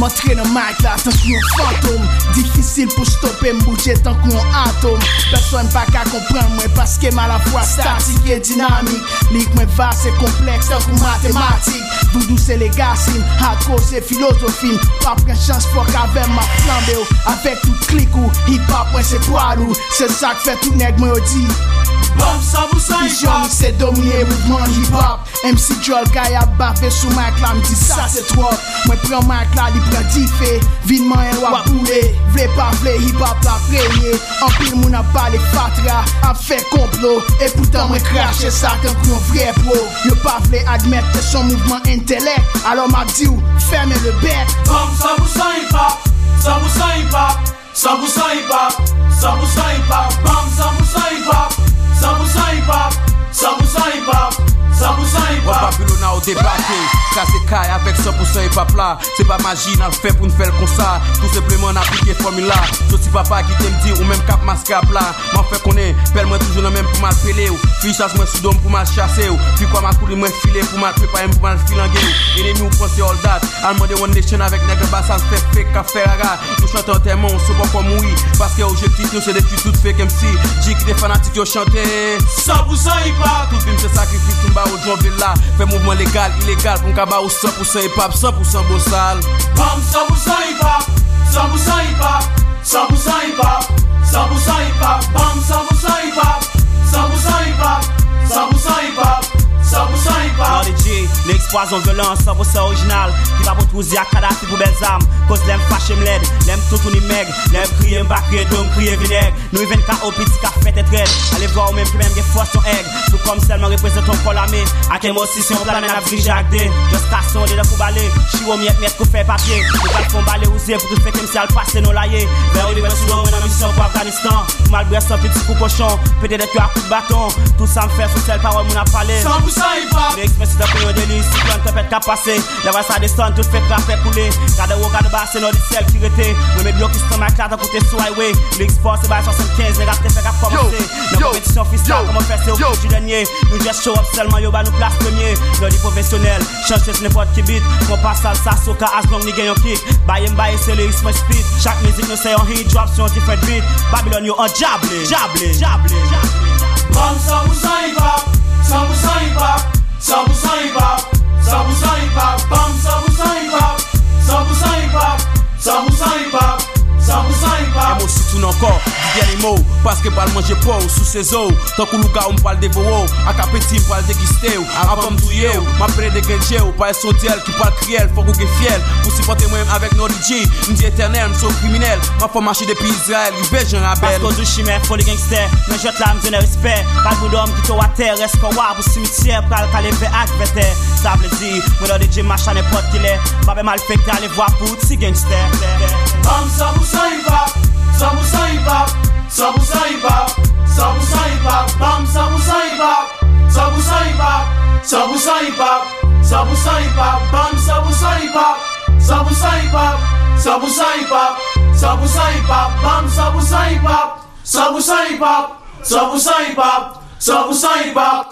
Montre nan mic la tankou yon fantom Difisil pou stoppe mbouche tankou yon atom Person pa ka kompren mwen paske ma la fwa statik e dinamik Lik mwen va se kompleks tankou matematik Doudou se legasim, hardcore se filozofim Pap gen chans fok avem ma flambe yo Avek tout klik ou, hip hop mwen se pwadou Se sak fe tout neg mwen yo di Bam, sa mou sa hip Vision hop se domine mouvment hip hop MC Joel kaya bave sou mic la mdi sa se trop Mwen pren mic la li pren dife Vinman el wap Vle pa vle hip hop la preye An pil moun ap pale fatra Ap fe complot. E poutan mwen krashe sa tan kou yon vre pro. Yo pa vle admet ke son mouvment intelek Alors map di ou ferme le bec. Bam, sa mou sa hip hop Sa mou sa hip hop Sa mou sa hip hop Sa mou sa hip c'est passé, ça c'est kay avek 100% hip hop la Se pa magi nan l fe pou n fel kon sa Tout sepleman aplike formula. Soti papa ki te mdi ou menm kap maske ap la Man fe konen, pel mwen toujou nan menm pou mal pele ou. Fi chas mwen sudom pou mal chase ou. Fi kwa ma kouli mwen file pou mal prepayem pou mal filange ou. Enemi ou pense all that. Alman de one nation avek negre basan fe fek ka fe raga Nou chante an temon, sou bon kon moui Paske objektif yo se detu tout fek MC Di ki de fanatik yo chante Sa mou sa hip hop Tout bim se sakrifis tou mba ou djon villa Fè mouvment legal, ilegal Pou mkaba ou 100% hip hop, 100% bossal Bam, sa mou sa hip hop Sa mou sa hip hop Sa mou sa hip hop Sa mou sa hip hop Bam, sa mou sa hip hop Sa mou sa hip hop Sa mou sa hip hop Sa mou sa hip hop l'explosion violence, 100% original. Ki va a kadati pou bel zam Kos lem fache mled, lem toutou ni meg Lem kriye mba kriye dom kriye vineg Nou ven ka opiti ka fete tred Ale vwa ou menm ki menm ge fos yon egg Tout kom selman reprezent ton kol ame Ak emosisyon plamen ap vrije ak de Just kason de kou bale Chiwo miet miet kou fe papye Nou kal fon bale ouze pou tout fete msi al pase nou laye Ver ou li ven sou men an misyon pou Afganistan Pou mal bre son piti kou koshon Pete det yo ak kout baton Tout sa m fe sou sel parol moun ap pale Sa mou sa hip hop Le ekspresi da pou yon delis, si plan te pet ka pase Le vwa sa desan, tout fet ka fe koule Gade wo gade base, nou di sel ki rete Mwen me blok iston mak la ta koute sou highway eksport se bay 75, le rap te fe ka komanse Nan kompetisyon fiskal, koman fese ou kouji denye Nou just show up selman, yo ba nou plas premye Lodi profesyonel, chanse se nepot ki bit Kon pa sal sa soka, as long ni gen yon kick. Baye mbaye se le isman speed. Chak mizik nou se yon hit, drop si yon different beat. Babylon yo an jable, jable, jable, jable emo Paske pal manje pou, sou se zo Tan kou luga ou mpal devo ou Ak apeti mpal degiste ou Avan mdouye ou, ma pre de genje ou Pa son tel ki pal kriel, fok ou ge fiel. Pou si pote mwen avek Nori G Mdi eternel, mso kriminel Ma fò machi depi Israel, yu bejan abel Pasko dou chimè, fò li gangster. Men jot la mdene respect Pal boudom ki to water Resko wab ou simitier Pral kaleve ak vete Sa plezi, mwen do de machan e pot ki le mal fekte ale vwa pout si gangster. Bam, sa mou mou sa hip hop Sa mou sa hip hop Sa mou sa hip hop Bam, sa mou sa hip hop Sa mou sa hip hop Sa mou sa hip hop Sa mou sa hip hop Bam, sa mou sa hip hop Sa mou sa hip hop Sa mou sa hip hop Sa mou sa hip hop Bam, sa mou sa hip hop Sa mou sa hip hop Sa mou